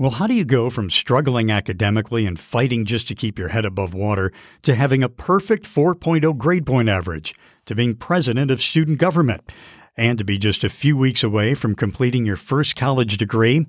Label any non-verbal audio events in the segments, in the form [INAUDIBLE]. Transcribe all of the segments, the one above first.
Well, how do you go from struggling academically and fighting just to keep your head above water to having a perfect 4.0 grade point average, to being president of student government, and to be just a few weeks away from completing your first college degree?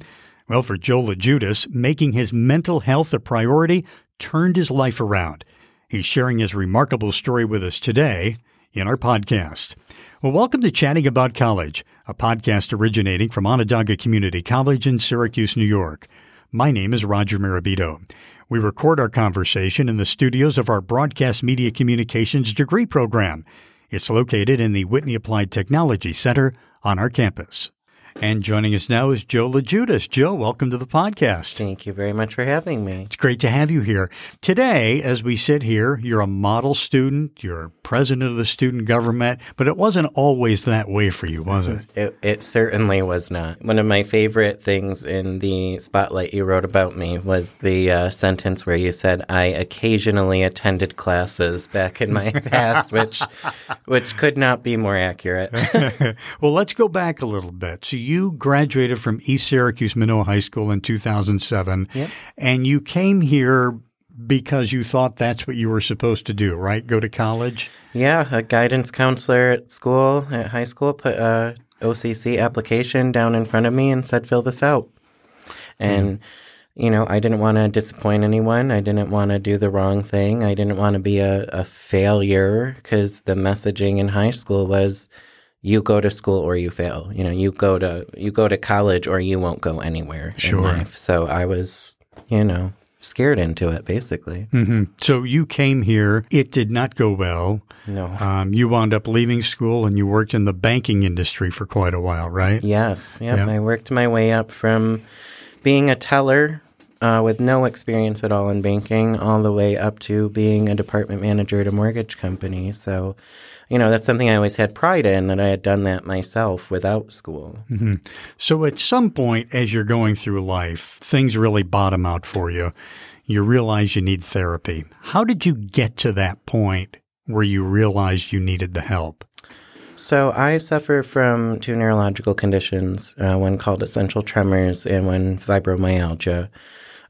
Well, for Joel Judas, making his mental health a priority turned his life around. He's sharing his remarkable story with us today in our podcast. Well, welcome to Chatting About College, a podcast originating from Onondaga Community College in Syracuse, New York. My name is Roger Mirabito. We record our conversation in the studios of our Broadcast Media Communications degree program. It's located in the Whitney Applied Technology Center on our campus. And joining us now is Joe LeJudas. Joe, welcome to the podcast. Thank you very much for having me. It's great to have you here. Today, as we sit here, you're a model student, you're president of the student government, but it wasn't always that way for you, was it? It, it certainly was not. One of my favorite things in the spotlight you wrote about me was the uh, sentence where you said, I occasionally attended classes back in my [LAUGHS] past, which, which could not be more accurate. [LAUGHS] well, let's go back a little bit. So you graduated from East Syracuse Minoa High School in 2007, Yep. and you came here because you thought that's what you were supposed to do, right? Go to college? Yeah, a guidance counselor at school, at high school, put a OCC application down in front of me and said, fill this out. And, hmm. you know, I didn't want to disappoint anyone. I didn't want to do the wrong thing. I didn't want to be a, a failure because the messaging in high school was, you go to school or you fail. You know, you go to you go to college or you won't go anywhere Sure. in life. So I was, you know, scared into it basically. hmm So you came here. It did not go well. No. Um, you wound up leaving school and you worked in the banking industry for quite a while, right? Yes. Yep. Yeah. I worked my way up from being a teller uh, with no experience at all in banking all the way up to being a department manager at a mortgage company. So, you know, that's something I always had pride in that I had done that myself without school. So at some point, as you're going through life, things really bottom out for you. You realize you need therapy. How did you get to that point where you realized you needed the help? So I suffer from two neurological conditions, uh, one called essential tremors and one fibromyalgia.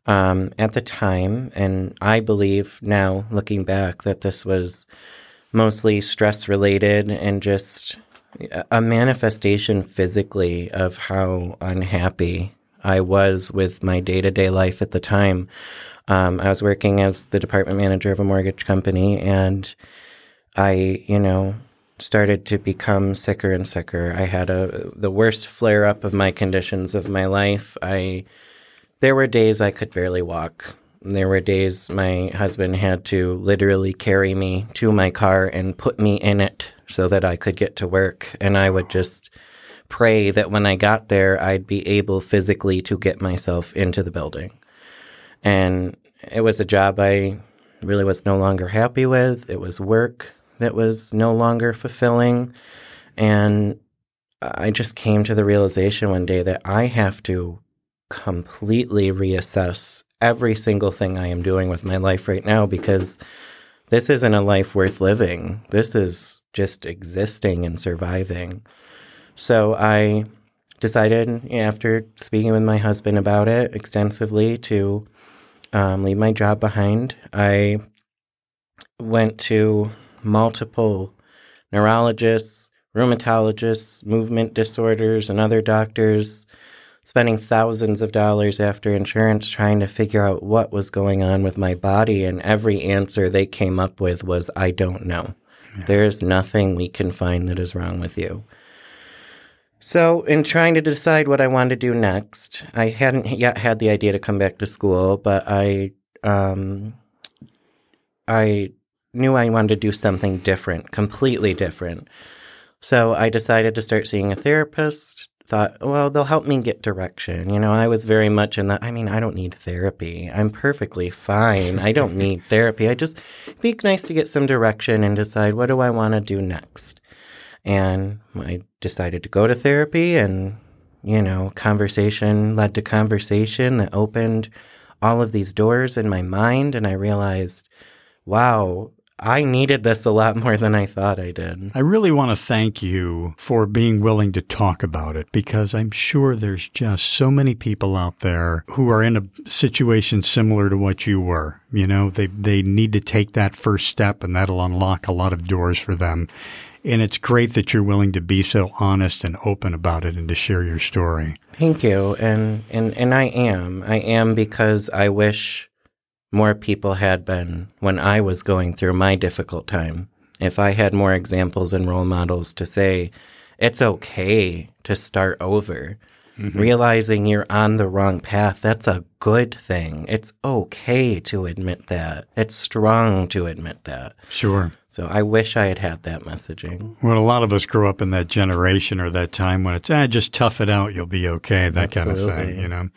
Um, at the time, and I believe now, looking back, that this was mostly stress related and just a- manifestation physically of how unhappy I was with my day to day life at the time. Um, I was working as the department manager of a mortgage company, and I, you know, started to become sicker and sicker. I had a the worst flare up of my conditions of my life. I there were days I could barely walk. There were days my husband had to literally carry me to my car and put me in it so that I could get to work. And I would just pray that when I got there, I'd be able physically to get myself into the building. And it was a job I really was no longer happy with. It was work that was no longer fulfilling. And I just came to the realization one day that I have to completely reassess every single thing I am doing with my life right now because this isn't a life worth living. This is just existing and surviving. So I decided, after speaking with my husband about it extensively, to um, leave my job behind. I went to multiple neurologists, rheumatologists, movement disorders, and other doctors, spending thousands of dollars after insurance trying to figure out what was going on with my body. And every answer they came up with was, I don't know. There's nothing we can find that is wrong with you. So, in trying to decide what I wanted to do next, I hadn't yet had the idea to come back to school, but I, um, I knew I wanted to do something different, completely different. So I decided to start seeing a therapist. Thought, well, they'll help me get direction. You know, I was very much in that. I mean, I don't need therapy. I'm perfectly fine. I don't [LAUGHS] need therapy. I just be nice to get some direction and decide what do I want to do next. And I decided to go to therapy, and you know, conversation led to conversation that opened all of these doors in my mind, and I realized, wow, I needed this a lot more than I thought I did. I really want to thank you for being willing to talk about it because I'm sure there's just so many people out there who are in a situation similar to what you were. You know, they, they need to take that first step and that'll unlock a lot of doors for them. And it's great that you're willing to be so honest and open about it and to share your story. Thank you. And and and I am. I am because I wish more people had been when I was going through my difficult time. If I had more examples and role models to say it's okay to start over. Mm-hmm. Realizing you're on the wrong path, that's a good thing. It's okay to admit that. It's strong to admit that. Sure. So I wish I had had that messaging. Well, a lot of us grew up in that generation or that time when it's, ah, just tough it out, you'll be okay, that Absolutely. kind of thing, you know.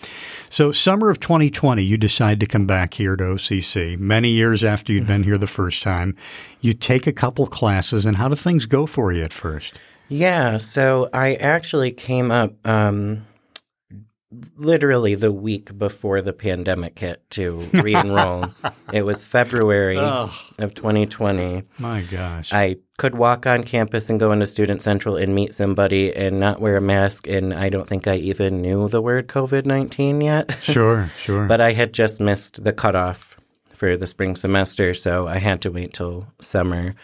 So, summer of 2020, you decide to come back here to OCC. Many years after you'd been here the first time, you take a couple classes, and how do things go for you at first? Yeah, so I actually came up. Um, literally the week before the pandemic hit to [LAUGHS] re-enroll. it was February oh, of 2020. My gosh. I could walk on campus and go into Student Central and meet somebody and not wear a mask and I don't think I even knew the word COVID-19 yet. [LAUGHS] Sure, sure. but I had just missed the cutoff for the spring semester, so I had to wait till summer.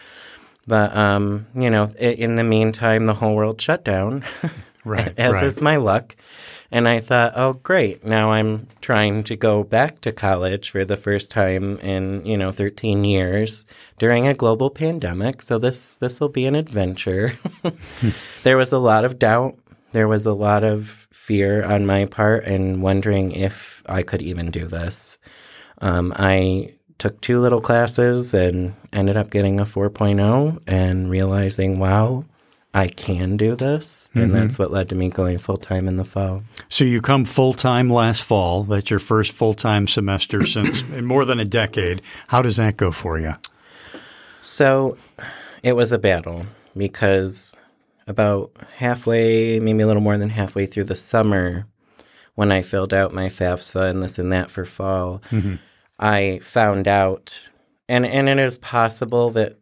But um, you know, in the meantime, the whole world shut down. [LAUGHS] right. [LAUGHS] As right. is my luck. And I thought, oh, great. Now I'm trying to go back to college for the first time in, you know, 13 years during a global pandemic. So this, this will be an adventure. [LAUGHS] there was a lot of doubt. There was a lot of fear on my part and wondering if I could even do this. Um, I took two little classes and ended up getting a 4.0 and realizing, wow, I can do this. And mm-hmm. that's what led to me going full time in the fall. So you come full time last fall. That's your first full time semester [COUGHS] since in more than a decade. How does that go for you? So it was a battle because about halfway, maybe a little more than halfway through the summer, when I filled out my FAFSA and this and that for fall, mm-hmm. I found out, and, and it is possible that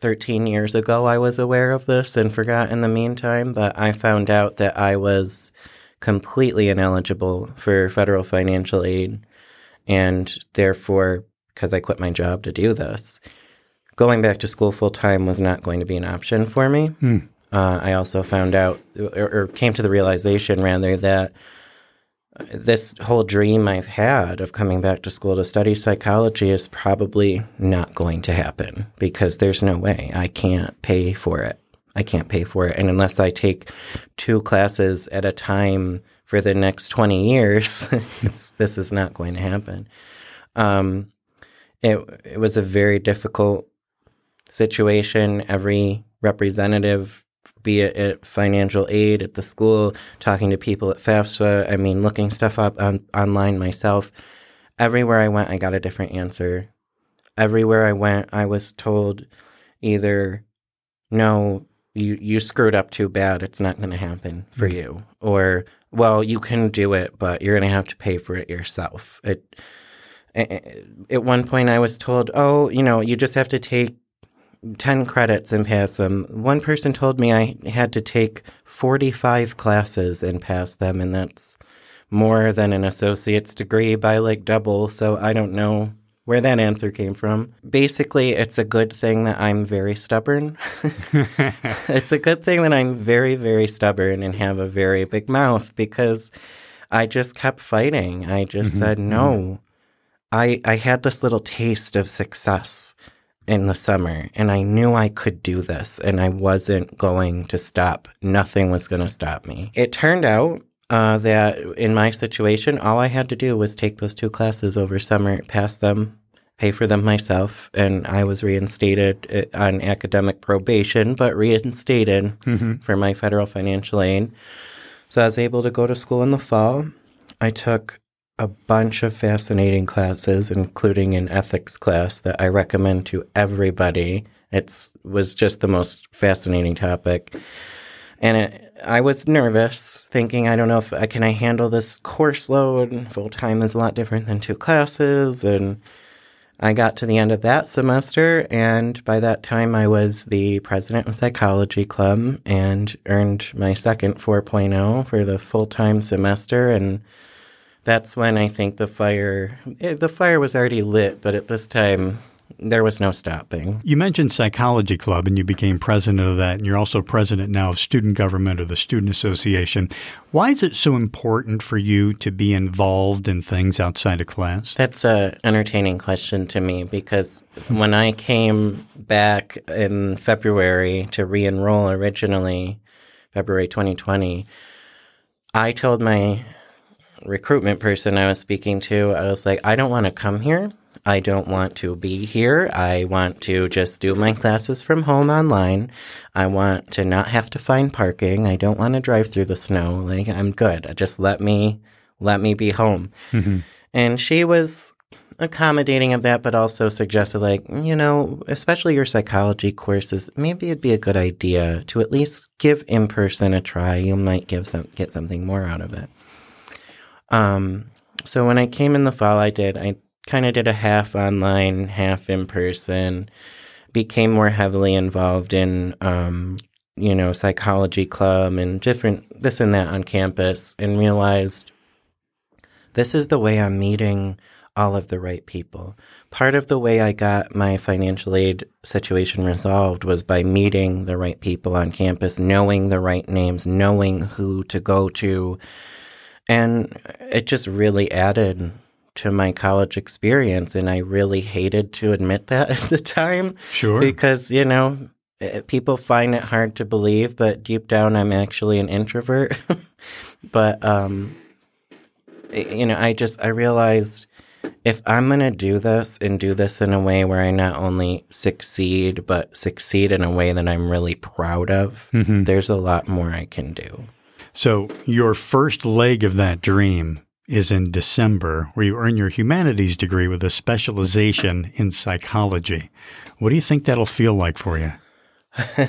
13 years ago I was aware of this and forgot in the meantime, but I found out that I was completely ineligible for federal financial aid. And therefore, because I quit my job to do this, going back to school full time was not going to be an option for me. Hmm. Uh, I also found out, or, or came to the realization rather, that this whole dream I've had of coming back to school to study psychology is probably not going to happen because there's no way I can't pay for it. I can't pay for it. And unless I take two classes at a time for the next 20 years, [LAUGHS] this is not going to happen. Um, it, it was a very difficult situation. Every representative be it at financial aid at the school, talking to people at FAFSA, I mean, looking stuff up on, online myself. Everywhere I went, I got a different answer. Everywhere I went, I was told either, no, you, you screwed up too bad, it's not going to happen for mm-hmm. you, or, well, you can do it, but you're going to have to pay for it yourself. It, at one point, I was told, oh, you know, you just have to take 10 credits and pass them. One person told me I had to take 45 classes and pass them, and that's more than an associate's degree by like double. So I don't know where that answer came from. Basically, it's a good thing that I'm very stubborn. [LAUGHS] it's a good thing that I'm very, very stubborn and have a very big mouth because I just kept fighting. I just mm-hmm, said, no. Mm-hmm. I, I had this little taste of success in the summer and I knew I could do this and I wasn't going to stop. Nothing was going to stop me. It turned out uh, that in my situation, all I had to do was take those two classes over summer, pass them, pay for them myself, and I was reinstated uh, on academic probation, but reinstated mm-hmm. for my federal financial aid. So I was able to go to school in the fall. I took a bunch of fascinating classes, including an ethics class that I recommend to everybody. It was just the most fascinating topic. And it, I was nervous, thinking, I don't know if I can I handle this course load. Full time is a lot different than two classes, and I got to the end of that semester, and by that time, I was the president of Psychology Club and earned my second 4.0 for the full time semester. And that's when I think the fire, eh, the fire was already lit, but at this time, there was no stopping. You mentioned Psychology Club and you became president of that, and you're also president now of Student Government or the Student Association. Why is it so important for you to be involved in things outside of class? That's a entertaining question to me because when I came back in February to re-enroll originally, February 2020, I told my recruitment person I was speaking to, I was like, I don't want to come here. I don't want to be here. I want to just do my classes from home online. I want to not have to find parking. I don't want to drive through the snow. Like I'm good. Just let me let me be home. Mm-hmm. And she was accommodating of that, but also suggested like, you know, especially your psychology courses, maybe it'd be a good idea to at least give in person a try. You might give some get something more out of it. Um so when I came in the fall, I did. I kind of did a half online, half in person. Became more heavily involved in, um, you know, psychology club and different this and that on campus, and realized this is the way I'm meeting all of the right people. Part of the way I got my financial aid situation resolved was by meeting the right people on campus, knowing the right names, knowing who to go to. And it just really added to my college experience. And I really hated to admit that [LAUGHS] at the time. Sure. Because, you know, eh, people find it hard to believe, but deep down, I'm actually an introvert. [LAUGHS] but, um, eh, you know, I just, I realized if I'm going to do this and do this in a way where I not only succeed, but succeed in a way that I'm really proud of, mm-hmm. there's a lot more I can do. So, your first leg of that dream is in December, where you earn your humanities degree with a specialization in psychology. What do you think that'll feel like for you? [LAUGHS]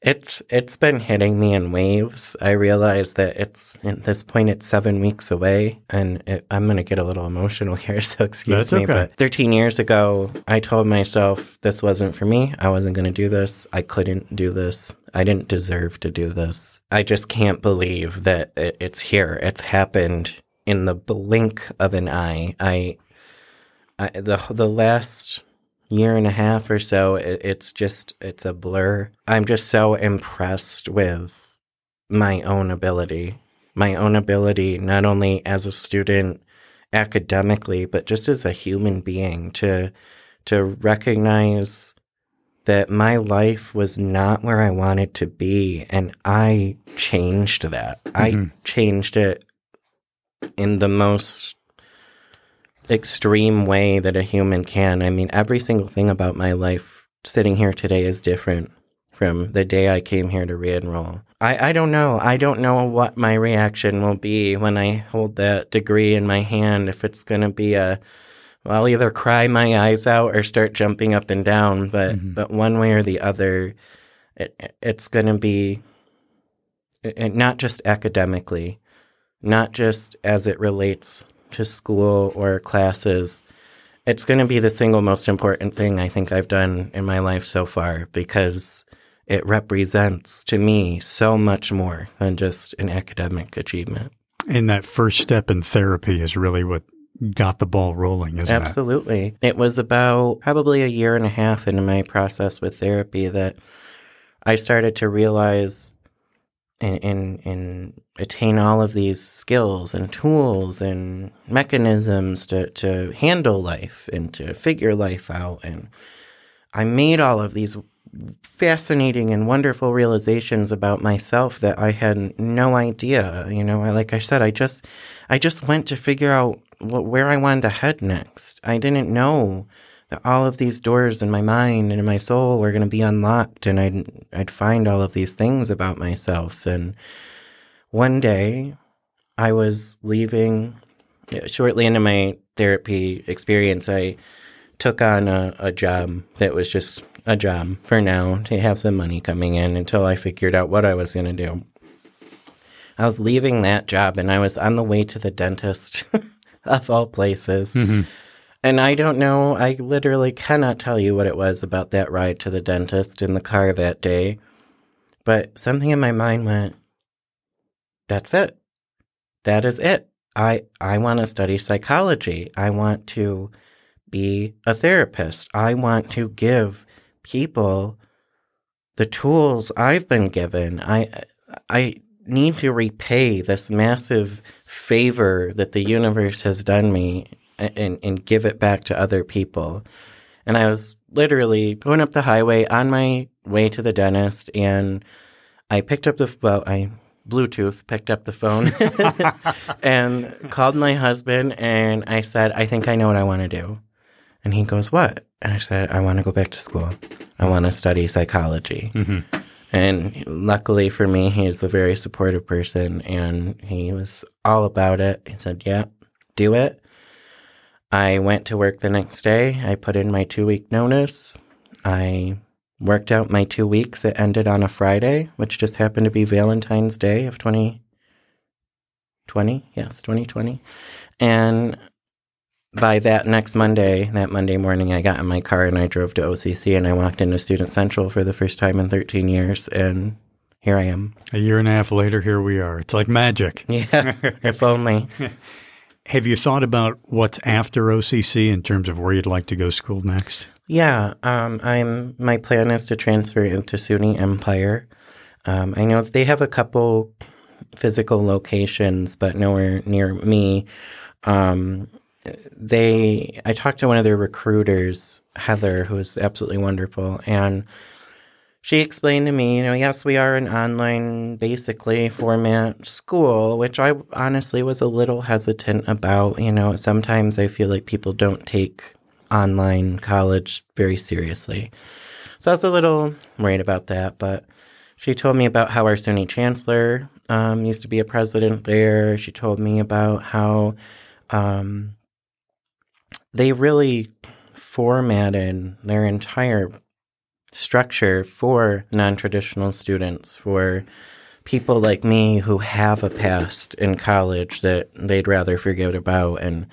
it's it's been hitting me in waves. I realize that it's at this point it's seven weeks away, and it, I'm going to get a little emotional [LAUGHS] here. So excuse That's me. Okay. But 13 years ago, I told myself this wasn't for me. I wasn't going to do this. I couldn't do this. I didn't deserve to do this. I just can't believe that it's here. It's happened in the blink of an eye. I, I the the last year and a half or so, it, it's just it's a blur. I'm just so impressed with my own ability, my own ability, not only as a student academically, but just as a human being to to recognize that my life was not where I wanted to be. And I changed that. Mm-hmm. I changed it in the most extreme way that a human can. I mean, every single thing about my life sitting here today is different from the day I came here to re-enroll. I, I don't know. I don't know what my reaction will be when I hold that degree in my hand. If it's going to be a, well, I'll either cry my eyes out or start jumping up and down. But mm-hmm. but one way or the other, it, it's going to be it, not just academically, not just as it relates to school or classes. It's going to be the single most important thing I think I've done in my life so far because it represents to me so much more than just an academic achievement. And that first step in therapy is really what got the ball rolling, isn't Absolutely. it? Absolutely. It was about probably a year and a half into my process with therapy that I started to realize and, and, and attain all of these skills and tools and mechanisms to, to handle life and to figure life out. And I made all of these fascinating and wonderful realizations about myself that I had no idea. You know, I, like I said, I just, I just went to figure out what, where I wanted to head next. I didn't know all of these doors in my mind and in my soul were going to be unlocked and I'd, I'd find all of these things about myself. And one day I was leaving shortly into my therapy experience. I took on a, a job that was just a job for now to have some money coming in until I figured out what I was going to do. I was leaving that job and I was on the way to the dentist [LAUGHS] of all places. Mm-hmm And I don't know, I literally cannot tell you what it was about that ride to the dentist in the car that day. But something in my mind went, that's it. That is it. I I want to study psychology. I want to be a therapist. I want to give people the tools I've been given. I I need to repay this massive favor that the universe has done me and, and give it back to other people. And I was literally going up the highway on my way to the dentist, and I picked up the well, I Bluetooth picked up the phone [LAUGHS] and called my husband, and I said, "I think I know what I want to do." And he goes, What? And I said, I want to go back to school. I want to study psychology. Mm-hmm. And luckily for me, he's a very supportive person and he was all about it. He said, Yeah, do it. I went to work the next day. I put in my two week notice. I worked out my two weeks. It ended on a Friday, which just happened to be Valentine's Day of 2020. Yes, 2020. And by that next Monday, that Monday morning, I got in my car and I drove to OCC and I walked into Student Central for the first time in 13 years. And here I am. A year and a half later, here we are. It's like magic. Yeah, [LAUGHS] if only. [LAUGHS] Have you thought about what's after OCC in terms of where you'd like to go school next? Yeah, um, I'm. My plan is to transfer into SUNY Empire. Um, I know they have a couple physical locations, but nowhere near me. Um, they I talked to one of their recruiters, Heather, who was absolutely wonderful, and she explained to me, you know, yes, we are an online basically format school, which I honestly was a little hesitant about. You know, sometimes I feel like people don't take online college very seriously. So I was a little worried about that, but she told me about how our SUNY chancellor um, used to be a president there. She told me about how um, they really formatted their entire structure for non traditional students, for people like me who have a past in college that they'd rather forget about. And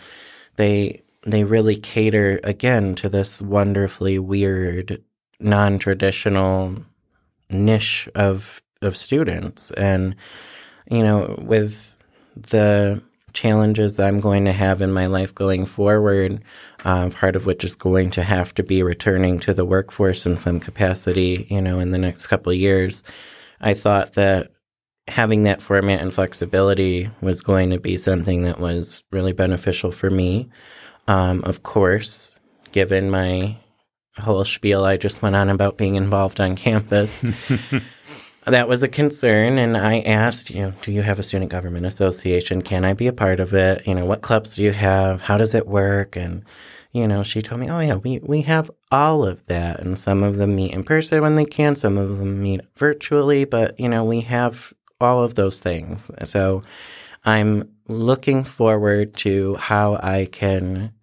they they really cater again to this wonderfully weird, non traditional niche of of students. And, you know, with the challenges that I'm going to have in my life going forward, uh, part of which is going to have to be returning to the workforce in some capacity, you know, in the next couple years. I thought that having that format and flexibility was going to be something that was really beneficial for me. Um, of course, given my whole spiel I just went on about being involved on campus. [LAUGHS] that was a concern and i asked you know do you have a student government association? Can i be a part of it? You know what clubs do you have? How does it work? And you know she told me oh yeah we, we have all of that and some of them meet in person when they can some of them meet virtually but you know we have all of those things. So i'm looking forward to how i can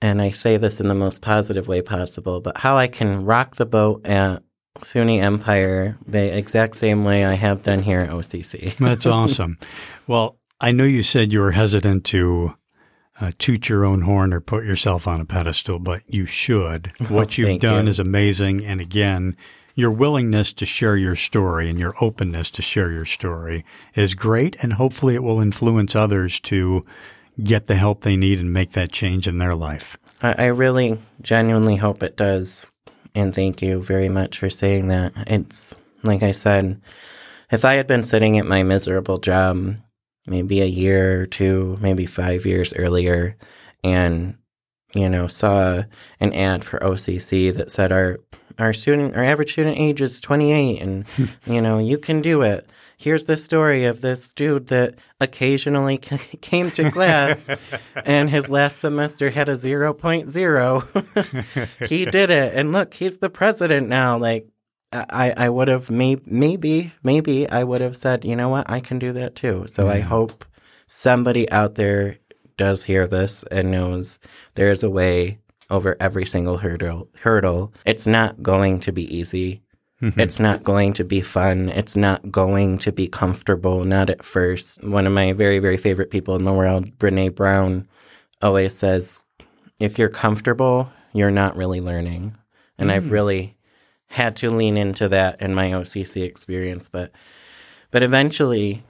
and i say this in the most positive way possible but how i can rock the boat at SUNY Empire the exact same way I have done here at OCC. [LAUGHS] That's awesome. Well, I know you said you were hesitant to uh, toot your own horn or put yourself on a pedestal, but you should. [LAUGHS] What you've done you. is amazing. And again, your willingness to share your story and your openness to share your story is great. And hopefully it will influence others to get the help they need and make that change in their life. I, I really genuinely hope it does and thank you very much for saying that. It's like I said, if I had been sitting at my miserable job maybe a year or two, maybe five years earlier, and you know saw an ad for OCC that said our our student our average student age is 28 and [LAUGHS] you know you can do it here's the story of this dude that occasionally [LAUGHS] came to class [LAUGHS] and his last semester had a 0.0. he did it. And look, he's the president now. Like, I, I would have may, maybe, maybe I would have said, you know what, I can do that too. So yeah. I hope somebody out there does hear this and knows there's a way over every single hurdle. Hurdle. It's not going to be easy. Mm-hmm. It's not going to be fun. It's not going to be comfortable, not at first. One of my very, very favorite people in the world, Brene Brown, always says, if you're comfortable, you're not really learning. And I've really had to lean into that in my OCC experience. But but eventually,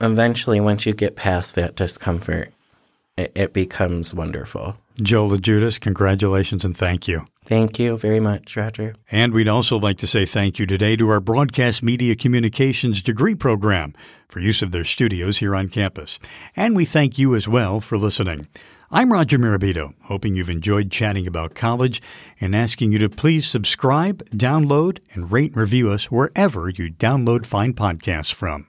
eventually, once you get past that discomfort, it, it becomes wonderful. Joe LaJudas, congratulations and thank you. Thank you very much, Roger. And we'd also like to say thank you today to our Broadcast Media Communications degree program for use of their studios here on campus. And we thank you as well for listening. I'm Roger Mirabito, hoping you've enjoyed chatting about college and asking you to please subscribe, download, and rate and review us wherever you download fine podcasts from.